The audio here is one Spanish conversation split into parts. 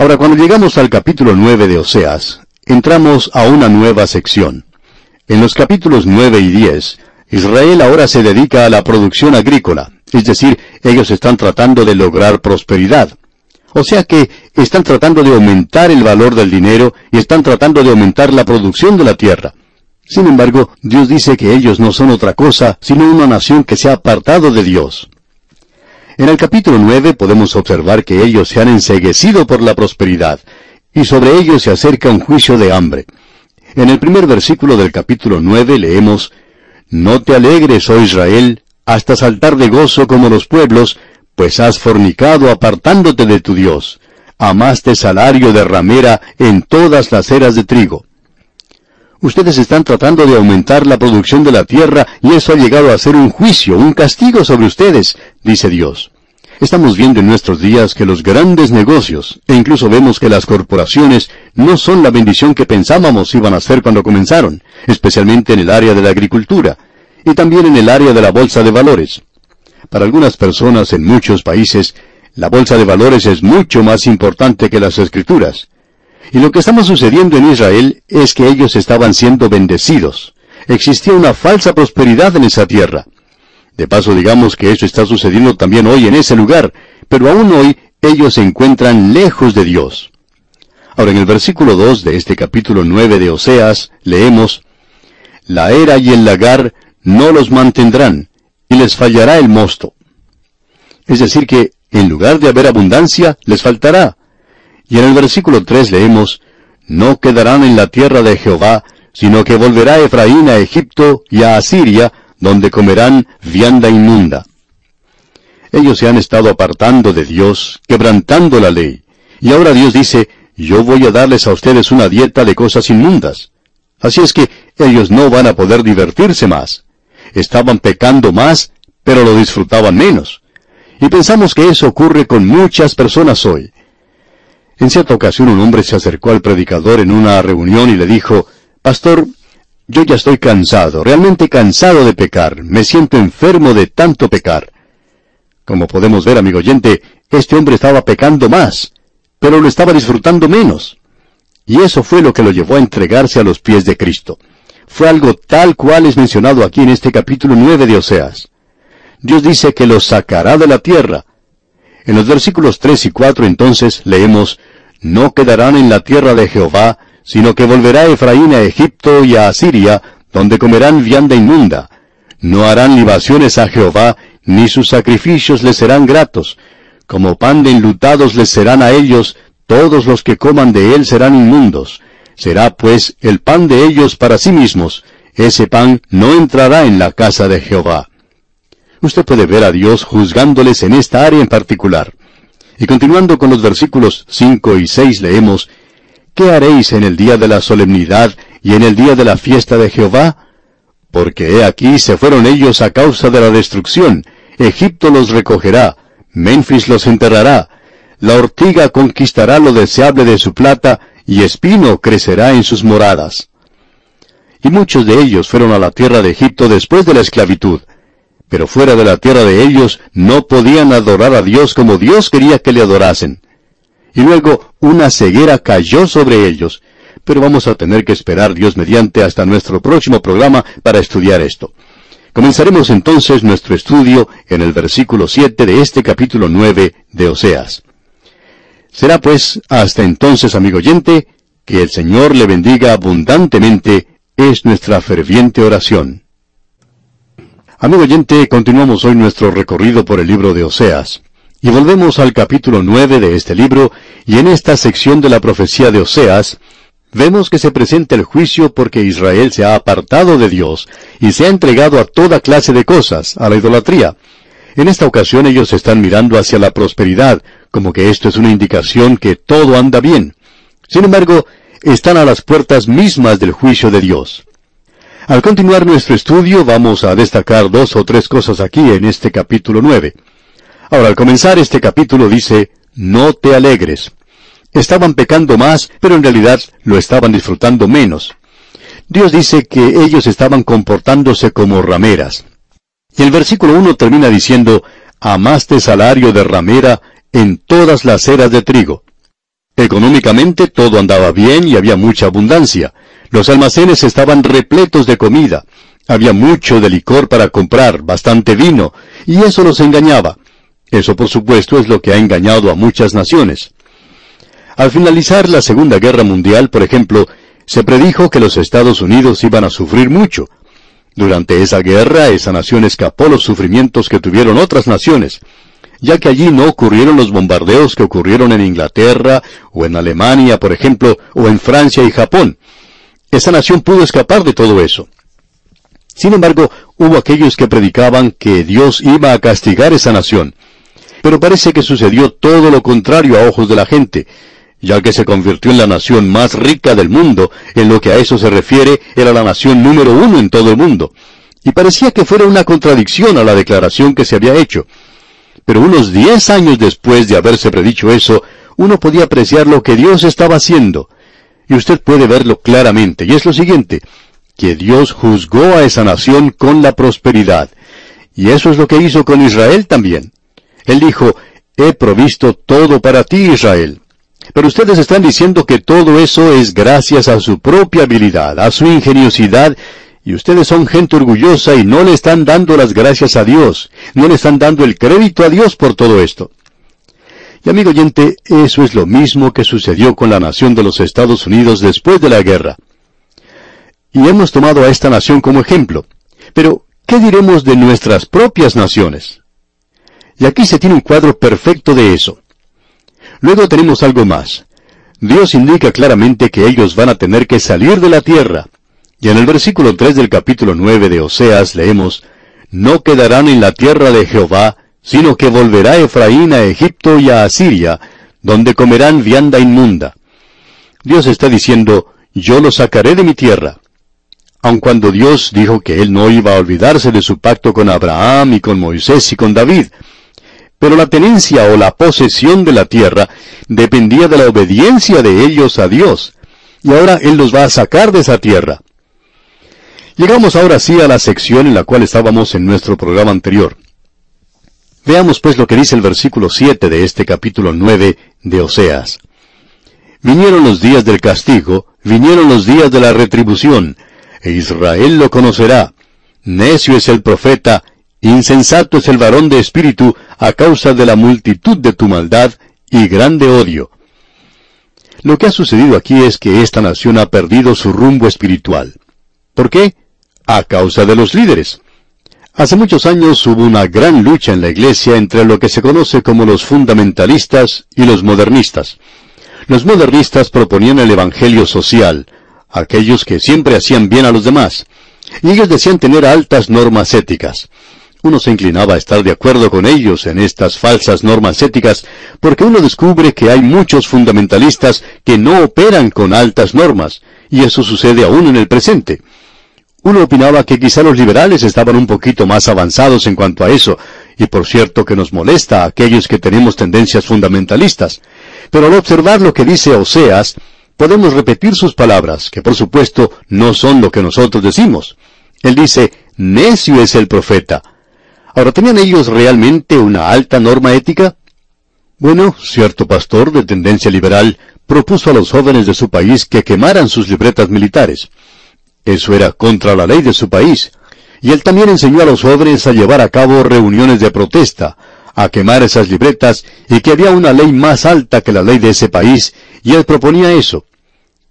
Ahora, cuando llegamos al capítulo 9 de Oseas, entramos a una nueva sección. En los capítulos 9 y 10, Israel ahora se dedica a la producción agrícola, es decir, ellos están tratando de lograr prosperidad. O sea que están tratando de aumentar el valor del dinero y están tratando de aumentar la producción de la tierra. Sin embargo, Dios dice que ellos no son otra cosa sino una nación que se ha apartado de Dios. En el capítulo 9 podemos observar que ellos se han enseguecido por la prosperidad, y sobre ellos se acerca un juicio de hambre. En el primer versículo del capítulo 9 leemos, No te alegres, oh Israel, hasta saltar de gozo como los pueblos, pues has fornicado apartándote de tu Dios. Amaste salario de ramera en todas las eras de trigo. Ustedes están tratando de aumentar la producción de la tierra y eso ha llegado a ser un juicio, un castigo sobre ustedes, dice Dios. Estamos viendo en nuestros días que los grandes negocios, e incluso vemos que las corporaciones, no son la bendición que pensábamos iban a ser cuando comenzaron, especialmente en el área de la agricultura, y también en el área de la bolsa de valores. Para algunas personas en muchos países, la bolsa de valores es mucho más importante que las escrituras. Y lo que estaba sucediendo en Israel es que ellos estaban siendo bendecidos. Existía una falsa prosperidad en esa tierra. De paso, digamos que eso está sucediendo también hoy en ese lugar, pero aún hoy ellos se encuentran lejos de Dios. Ahora, en el versículo 2 de este capítulo 9 de Oseas, leemos, La era y el lagar no los mantendrán, y les fallará el mosto. Es decir, que en lugar de haber abundancia, les faltará. Y en el versículo 3 leemos, No quedarán en la tierra de Jehová, sino que volverá Efraín a Egipto y a Asiria, donde comerán vianda inmunda. Ellos se han estado apartando de Dios, quebrantando la ley. Y ahora Dios dice, yo voy a darles a ustedes una dieta de cosas inmundas. Así es que ellos no van a poder divertirse más estaban pecando más, pero lo disfrutaban menos. Y pensamos que eso ocurre con muchas personas hoy. En cierta ocasión un hombre se acercó al predicador en una reunión y le dijo, Pastor, yo ya estoy cansado, realmente cansado de pecar, me siento enfermo de tanto pecar. Como podemos ver, amigo oyente, este hombre estaba pecando más, pero lo estaba disfrutando menos. Y eso fue lo que lo llevó a entregarse a los pies de Cristo fue algo tal cual es mencionado aquí en este capítulo 9 de Oseas. Dios dice que los sacará de la tierra. En los versículos 3 y 4 entonces leemos, No quedarán en la tierra de Jehová, sino que volverá Efraín a Egipto y a Asiria, donde comerán vianda inmunda. No harán libaciones a Jehová, ni sus sacrificios les serán gratos. Como pan de enlutados les serán a ellos, todos los que coman de él serán inmundos. Será pues el pan de ellos para sí mismos. Ese pan no entrará en la casa de Jehová. Usted puede ver a Dios juzgándoles en esta área en particular. Y continuando con los versículos 5 y 6 leemos, ¿Qué haréis en el día de la solemnidad y en el día de la fiesta de Jehová? Porque he aquí se fueron ellos a causa de la destrucción, Egipto los recogerá, Memphis los enterrará, la ortiga conquistará lo deseable de su plata, y espino crecerá en sus moradas. Y muchos de ellos fueron a la tierra de Egipto después de la esclavitud, pero fuera de la tierra de ellos no podían adorar a Dios como Dios quería que le adorasen. Y luego una ceguera cayó sobre ellos, pero vamos a tener que esperar Dios mediante hasta nuestro próximo programa para estudiar esto. Comenzaremos entonces nuestro estudio en el versículo 7 de este capítulo 9 de Oseas. Será pues hasta entonces, amigo oyente, que el Señor le bendiga abundantemente, es nuestra ferviente oración. Amigo oyente, continuamos hoy nuestro recorrido por el libro de Oseas. Y volvemos al capítulo nueve de este libro, y en esta sección de la profecía de Oseas, vemos que se presenta el juicio porque Israel se ha apartado de Dios y se ha entregado a toda clase de cosas, a la idolatría. En esta ocasión ellos están mirando hacia la prosperidad, como que esto es una indicación que todo anda bien. Sin embargo, están a las puertas mismas del juicio de Dios. Al continuar nuestro estudio vamos a destacar dos o tres cosas aquí en este capítulo nueve. Ahora, al comenzar este capítulo dice, no te alegres. Estaban pecando más, pero en realidad lo estaban disfrutando menos. Dios dice que ellos estaban comportándose como rameras. Y el versículo 1 termina diciendo, amaste salario de ramera en todas las eras de trigo. Económicamente todo andaba bien y había mucha abundancia. Los almacenes estaban repletos de comida. Había mucho de licor para comprar, bastante vino, y eso los engañaba. Eso, por supuesto, es lo que ha engañado a muchas naciones. Al finalizar la Segunda Guerra Mundial, por ejemplo, se predijo que los Estados Unidos iban a sufrir mucho. Durante esa guerra, esa nación escapó los sufrimientos que tuvieron otras naciones ya que allí no ocurrieron los bombardeos que ocurrieron en Inglaterra o en Alemania, por ejemplo, o en Francia y Japón. Esa nación pudo escapar de todo eso. Sin embargo, hubo aquellos que predicaban que Dios iba a castigar esa nación. Pero parece que sucedió todo lo contrario a ojos de la gente, ya que se convirtió en la nación más rica del mundo, en lo que a eso se refiere, era la nación número uno en todo el mundo. Y parecía que fuera una contradicción a la declaración que se había hecho. Pero unos diez años después de haberse predicho eso, uno podía apreciar lo que Dios estaba haciendo. Y usted puede verlo claramente, y es lo siguiente, que Dios juzgó a esa nación con la prosperidad. Y eso es lo que hizo con Israel también. Él dijo, he provisto todo para ti, Israel. Pero ustedes están diciendo que todo eso es gracias a su propia habilidad, a su ingeniosidad y ustedes son gente orgullosa y no le están dando las gracias a Dios, no le están dando el crédito a Dios por todo esto. Y amigo oyente, eso es lo mismo que sucedió con la nación de los Estados Unidos después de la guerra. Y hemos tomado a esta nación como ejemplo. Pero, ¿qué diremos de nuestras propias naciones? Y aquí se tiene un cuadro perfecto de eso. Luego tenemos algo más. Dios indica claramente que ellos van a tener que salir de la tierra, y en el versículo 3 del capítulo 9 de Oseas leemos, No quedarán en la tierra de Jehová, sino que volverá Efraín a Egipto y a Asiria, donde comerán vianda inmunda. Dios está diciendo, Yo los sacaré de mi tierra. Aun cuando Dios dijo que Él no iba a olvidarse de su pacto con Abraham y con Moisés y con David. Pero la tenencia o la posesión de la tierra dependía de la obediencia de ellos a Dios. Y ahora Él los va a sacar de esa tierra. Llegamos ahora sí a la sección en la cual estábamos en nuestro programa anterior. Veamos pues lo que dice el versículo 7 de este capítulo 9 de Oseas. Vinieron los días del castigo, vinieron los días de la retribución, e Israel lo conocerá. Necio es el profeta, insensato es el varón de espíritu, a causa de la multitud de tu maldad y grande odio. Lo que ha sucedido aquí es que esta nación ha perdido su rumbo espiritual. ¿Por qué? a causa de los líderes. Hace muchos años hubo una gran lucha en la iglesia entre lo que se conoce como los fundamentalistas y los modernistas. Los modernistas proponían el Evangelio social, aquellos que siempre hacían bien a los demás, y ellos decían tener altas normas éticas. Uno se inclinaba a estar de acuerdo con ellos en estas falsas normas éticas, porque uno descubre que hay muchos fundamentalistas que no operan con altas normas, y eso sucede aún en el presente. Uno opinaba que quizá los liberales estaban un poquito más avanzados en cuanto a eso, y por cierto que nos molesta a aquellos que tenemos tendencias fundamentalistas. Pero al observar lo que dice Oseas, podemos repetir sus palabras, que por supuesto no son lo que nosotros decimos. Él dice, necio es el profeta. Ahora, ¿tenían ellos realmente una alta norma ética? Bueno, cierto pastor de tendencia liberal propuso a los jóvenes de su país que quemaran sus libretas militares. Eso era contra la ley de su país. Y él también enseñó a los jóvenes a llevar a cabo reuniones de protesta, a quemar esas libretas, y que había una ley más alta que la ley de ese país, y él proponía eso.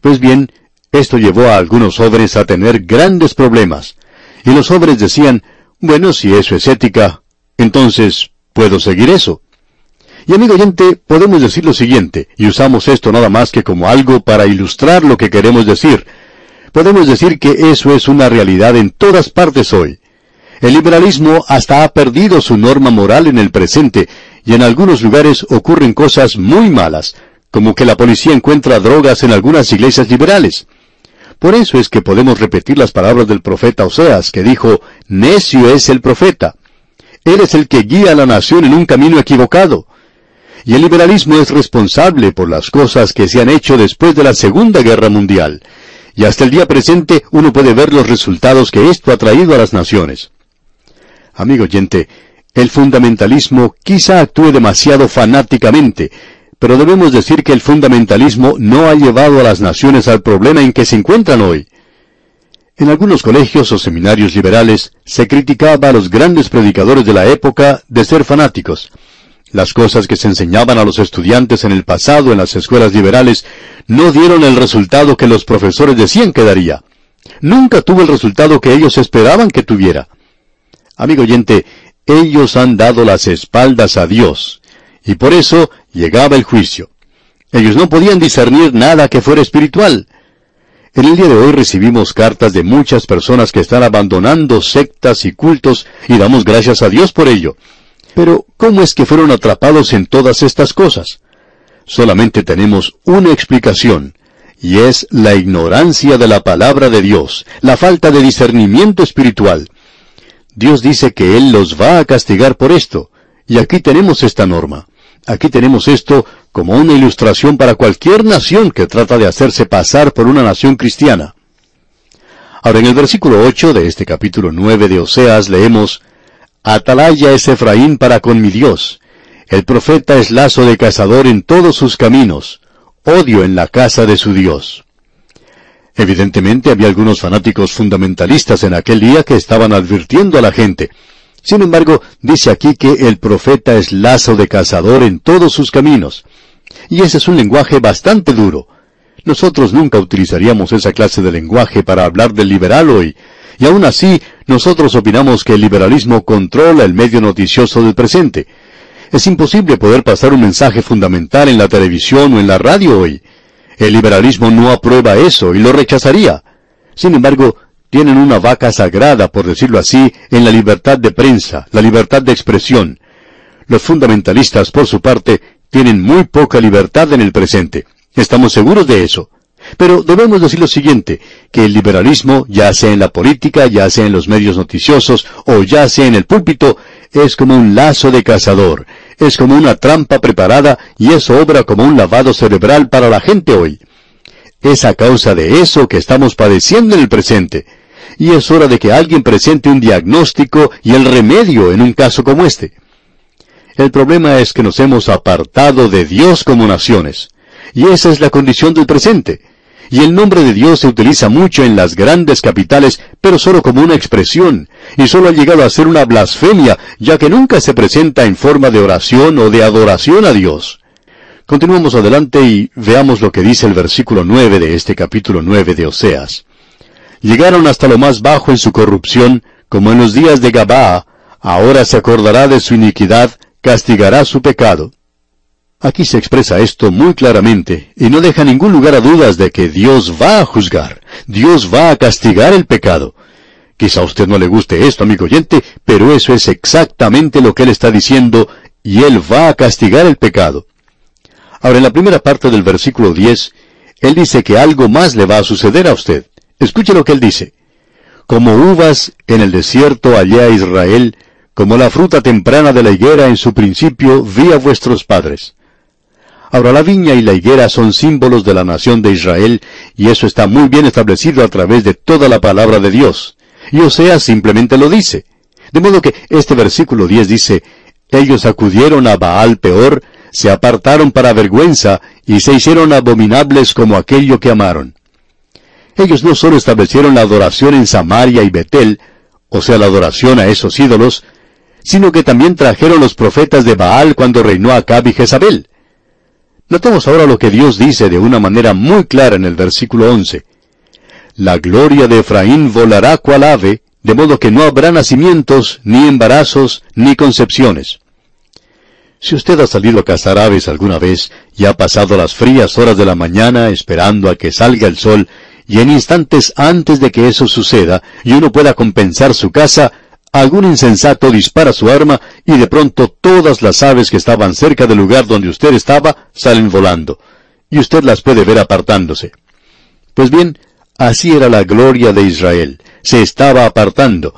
Pues bien, esto llevó a algunos jóvenes a tener grandes problemas. Y los jóvenes decían, bueno, si eso es ética, entonces puedo seguir eso. Y amigo oyente, podemos decir lo siguiente, y usamos esto nada más que como algo para ilustrar lo que queremos decir, podemos decir que eso es una realidad en todas partes hoy. El liberalismo hasta ha perdido su norma moral en el presente, y en algunos lugares ocurren cosas muy malas, como que la policía encuentra drogas en algunas iglesias liberales. Por eso es que podemos repetir las palabras del profeta Oseas, que dijo, necio es el profeta. Él es el que guía a la nación en un camino equivocado. Y el liberalismo es responsable por las cosas que se han hecho después de la Segunda Guerra Mundial y hasta el día presente uno puede ver los resultados que esto ha traído a las naciones. Amigo oyente, el fundamentalismo quizá actúe demasiado fanáticamente, pero debemos decir que el fundamentalismo no ha llevado a las naciones al problema en que se encuentran hoy. En algunos colegios o seminarios liberales se criticaba a los grandes predicadores de la época de ser fanáticos. Las cosas que se enseñaban a los estudiantes en el pasado en las escuelas liberales no dieron el resultado que los profesores decían que daría. Nunca tuvo el resultado que ellos esperaban que tuviera. Amigo oyente, ellos han dado las espaldas a Dios, y por eso llegaba el juicio. Ellos no podían discernir nada que fuera espiritual. En el día de hoy recibimos cartas de muchas personas que están abandonando sectas y cultos y damos gracias a Dios por ello. Pero, ¿cómo es que fueron atrapados en todas estas cosas? Solamente tenemos una explicación, y es la ignorancia de la palabra de Dios, la falta de discernimiento espiritual. Dios dice que Él los va a castigar por esto, y aquí tenemos esta norma. Aquí tenemos esto como una ilustración para cualquier nación que trata de hacerse pasar por una nación cristiana. Ahora en el versículo 8 de este capítulo 9 de Oseas leemos, Atalaya es Efraín para con mi Dios. El profeta es lazo de cazador en todos sus caminos. Odio en la casa de su Dios. Evidentemente había algunos fanáticos fundamentalistas en aquel día que estaban advirtiendo a la gente. Sin embargo, dice aquí que el profeta es lazo de cazador en todos sus caminos. Y ese es un lenguaje bastante duro. Nosotros nunca utilizaríamos esa clase de lenguaje para hablar del liberal hoy, y aún así, nosotros opinamos que el liberalismo controla el medio noticioso del presente. Es imposible poder pasar un mensaje fundamental en la televisión o en la radio hoy. El liberalismo no aprueba eso y lo rechazaría. Sin embargo, tienen una vaca sagrada, por decirlo así, en la libertad de prensa, la libertad de expresión. Los fundamentalistas, por su parte, tienen muy poca libertad en el presente. Estamos seguros de eso. Pero debemos decir lo siguiente, que el liberalismo, ya sea en la política, ya sea en los medios noticiosos o ya sea en el púlpito, es como un lazo de cazador, es como una trampa preparada y eso obra como un lavado cerebral para la gente hoy. Es a causa de eso que estamos padeciendo en el presente. Y es hora de que alguien presente un diagnóstico y el remedio en un caso como este. El problema es que nos hemos apartado de Dios como naciones. Y esa es la condición del presente y el nombre de Dios se utiliza mucho en las grandes capitales, pero solo como una expresión, y solo ha llegado a ser una blasfemia, ya que nunca se presenta en forma de oración o de adoración a Dios. Continuamos adelante y veamos lo que dice el versículo 9 de este capítulo 9 de Oseas. Llegaron hasta lo más bajo en su corrupción, como en los días de Gabaa, ahora se acordará de su iniquidad, castigará su pecado. Aquí se expresa esto muy claramente y no deja ningún lugar a dudas de que Dios va a juzgar, Dios va a castigar el pecado. Quizá a usted no le guste esto, amigo oyente, pero eso es exactamente lo que él está diciendo y él va a castigar el pecado. Ahora, en la primera parte del versículo 10, él dice que algo más le va a suceder a usted. Escuche lo que él dice. Como uvas en el desierto allá a Israel, como la fruta temprana de la higuera en su principio vi a vuestros padres. Ahora la viña y la higuera son símbolos de la nación de Israel, y eso está muy bien establecido a través de toda la palabra de Dios. Y Osea simplemente lo dice. De modo que este versículo 10 dice, ellos acudieron a Baal peor, se apartaron para vergüenza, y se hicieron abominables como aquello que amaron. Ellos no solo establecieron la adoración en Samaria y Betel, o sea, la adoración a esos ídolos, sino que también trajeron los profetas de Baal cuando reinó Acab y Jezabel. Notemos ahora lo que Dios dice de una manera muy clara en el versículo 11. La gloria de Efraín volará cual ave, de modo que no habrá nacimientos, ni embarazos, ni concepciones. Si usted ha salido a cazar aves alguna vez y ha pasado las frías horas de la mañana esperando a que salga el sol, y en instantes antes de que eso suceda y uno pueda compensar su casa, algún insensato dispara su arma y de pronto todas las aves que estaban cerca del lugar donde usted estaba salen volando, y usted las puede ver apartándose. Pues bien, así era la gloria de Israel, se estaba apartando.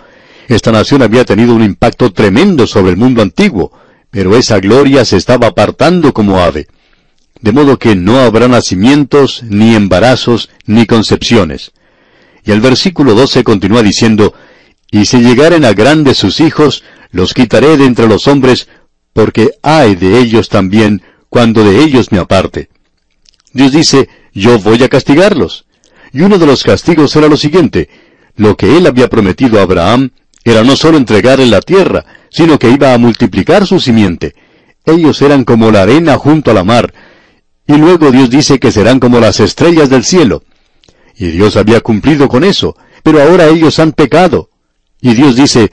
Esta nación había tenido un impacto tremendo sobre el mundo antiguo, pero esa gloria se estaba apartando como ave. De modo que no habrá nacimientos, ni embarazos, ni concepciones. Y el versículo 12 continúa diciendo, y si llegaren a grandes sus hijos, los quitaré de entre los hombres, porque hay de ellos también cuando de ellos me aparte. Dios dice, yo voy a castigarlos. Y uno de los castigos era lo siguiente, lo que él había prometido a Abraham era no solo entregarle la tierra, sino que iba a multiplicar su simiente. Ellos eran como la arena junto a la mar, y luego Dios dice que serán como las estrellas del cielo. Y Dios había cumplido con eso, pero ahora ellos han pecado. Y Dios dice,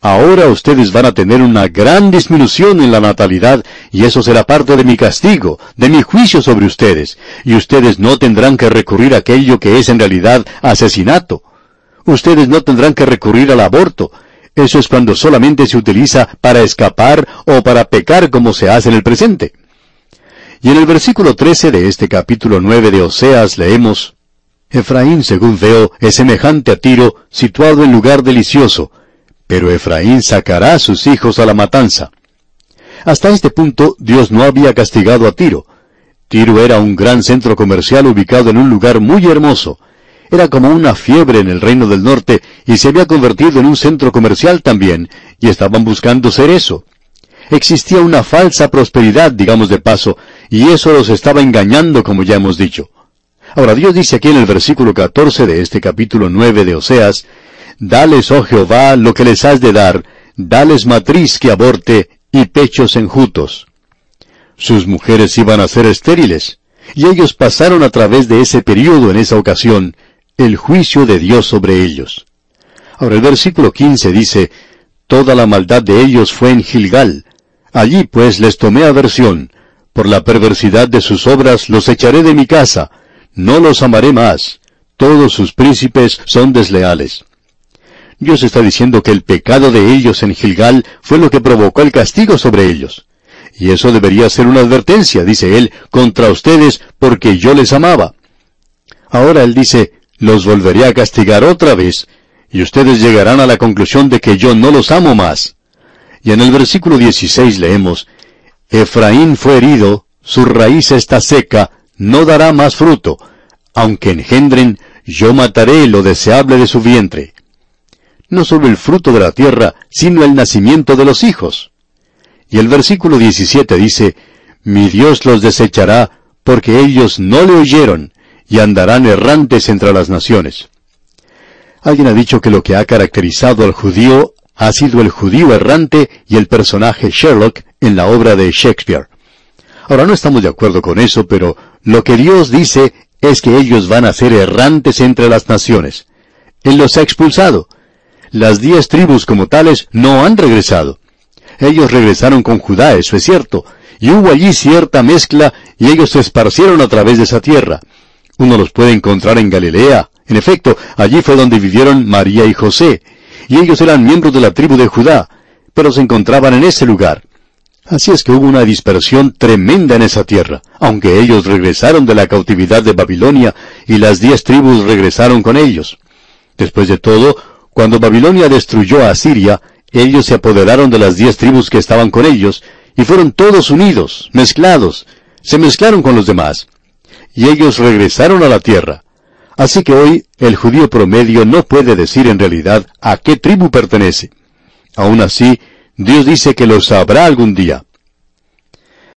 ahora ustedes van a tener una gran disminución en la natalidad, y eso será parte de mi castigo, de mi juicio sobre ustedes, y ustedes no tendrán que recurrir a aquello que es en realidad asesinato. Ustedes no tendrán que recurrir al aborto. Eso es cuando solamente se utiliza para escapar o para pecar como se hace en el presente. Y en el versículo 13 de este capítulo 9 de Oseas leemos, Efraín, según veo, es semejante a Tiro, situado en lugar delicioso, pero Efraín sacará a sus hijos a la matanza. Hasta este punto Dios no había castigado a Tiro. Tiro era un gran centro comercial ubicado en un lugar muy hermoso. Era como una fiebre en el reino del norte y se había convertido en un centro comercial también, y estaban buscando ser eso. Existía una falsa prosperidad, digamos de paso, y eso los estaba engañando, como ya hemos dicho. Ahora Dios dice aquí en el versículo 14 de este capítulo 9 de Oseas, Dales, oh Jehová, lo que les has de dar, dales matriz que aborte y pechos enjutos. Sus mujeres iban a ser estériles, y ellos pasaron a través de ese período en esa ocasión, el juicio de Dios sobre ellos. Ahora el versículo 15 dice, Toda la maldad de ellos fue en Gilgal. Allí pues les tomé aversión. Por la perversidad de sus obras los echaré de mi casa. No los amaré más. Todos sus príncipes son desleales. Dios está diciendo que el pecado de ellos en Gilgal fue lo que provocó el castigo sobre ellos. Y eso debería ser una advertencia, dice él, contra ustedes, porque yo les amaba. Ahora él dice, los volveré a castigar otra vez, y ustedes llegarán a la conclusión de que yo no los amo más. Y en el versículo 16 leemos, Efraín fue herido, su raíz está seca, no dará más fruto. Aunque engendren, yo mataré lo deseable de su vientre. No solo el fruto de la tierra, sino el nacimiento de los hijos. Y el versículo 17 dice, Mi Dios los desechará, porque ellos no le oyeron, y andarán errantes entre las naciones. Alguien ha dicho que lo que ha caracterizado al judío ha sido el judío errante y el personaje Sherlock en la obra de Shakespeare. Ahora no estamos de acuerdo con eso, pero lo que Dios dice es que ellos van a ser errantes entre las naciones. Él los ha expulsado. Las diez tribus como tales no han regresado. Ellos regresaron con Judá, eso es cierto, y hubo allí cierta mezcla y ellos se esparcieron a través de esa tierra. Uno los puede encontrar en Galilea. En efecto, allí fue donde vivieron María y José, y ellos eran miembros de la tribu de Judá, pero se encontraban en ese lugar. Así es que hubo una dispersión tremenda en esa tierra, aunque ellos regresaron de la cautividad de Babilonia y las diez tribus regresaron con ellos. Después de todo, cuando Babilonia destruyó a Asiria, ellos se apoderaron de las diez tribus que estaban con ellos, y fueron todos unidos, mezclados, se mezclaron con los demás. Y ellos regresaron a la tierra. Así que hoy el judío promedio no puede decir en realidad a qué tribu pertenece. Aún así, Dios dice que lo sabrá algún día.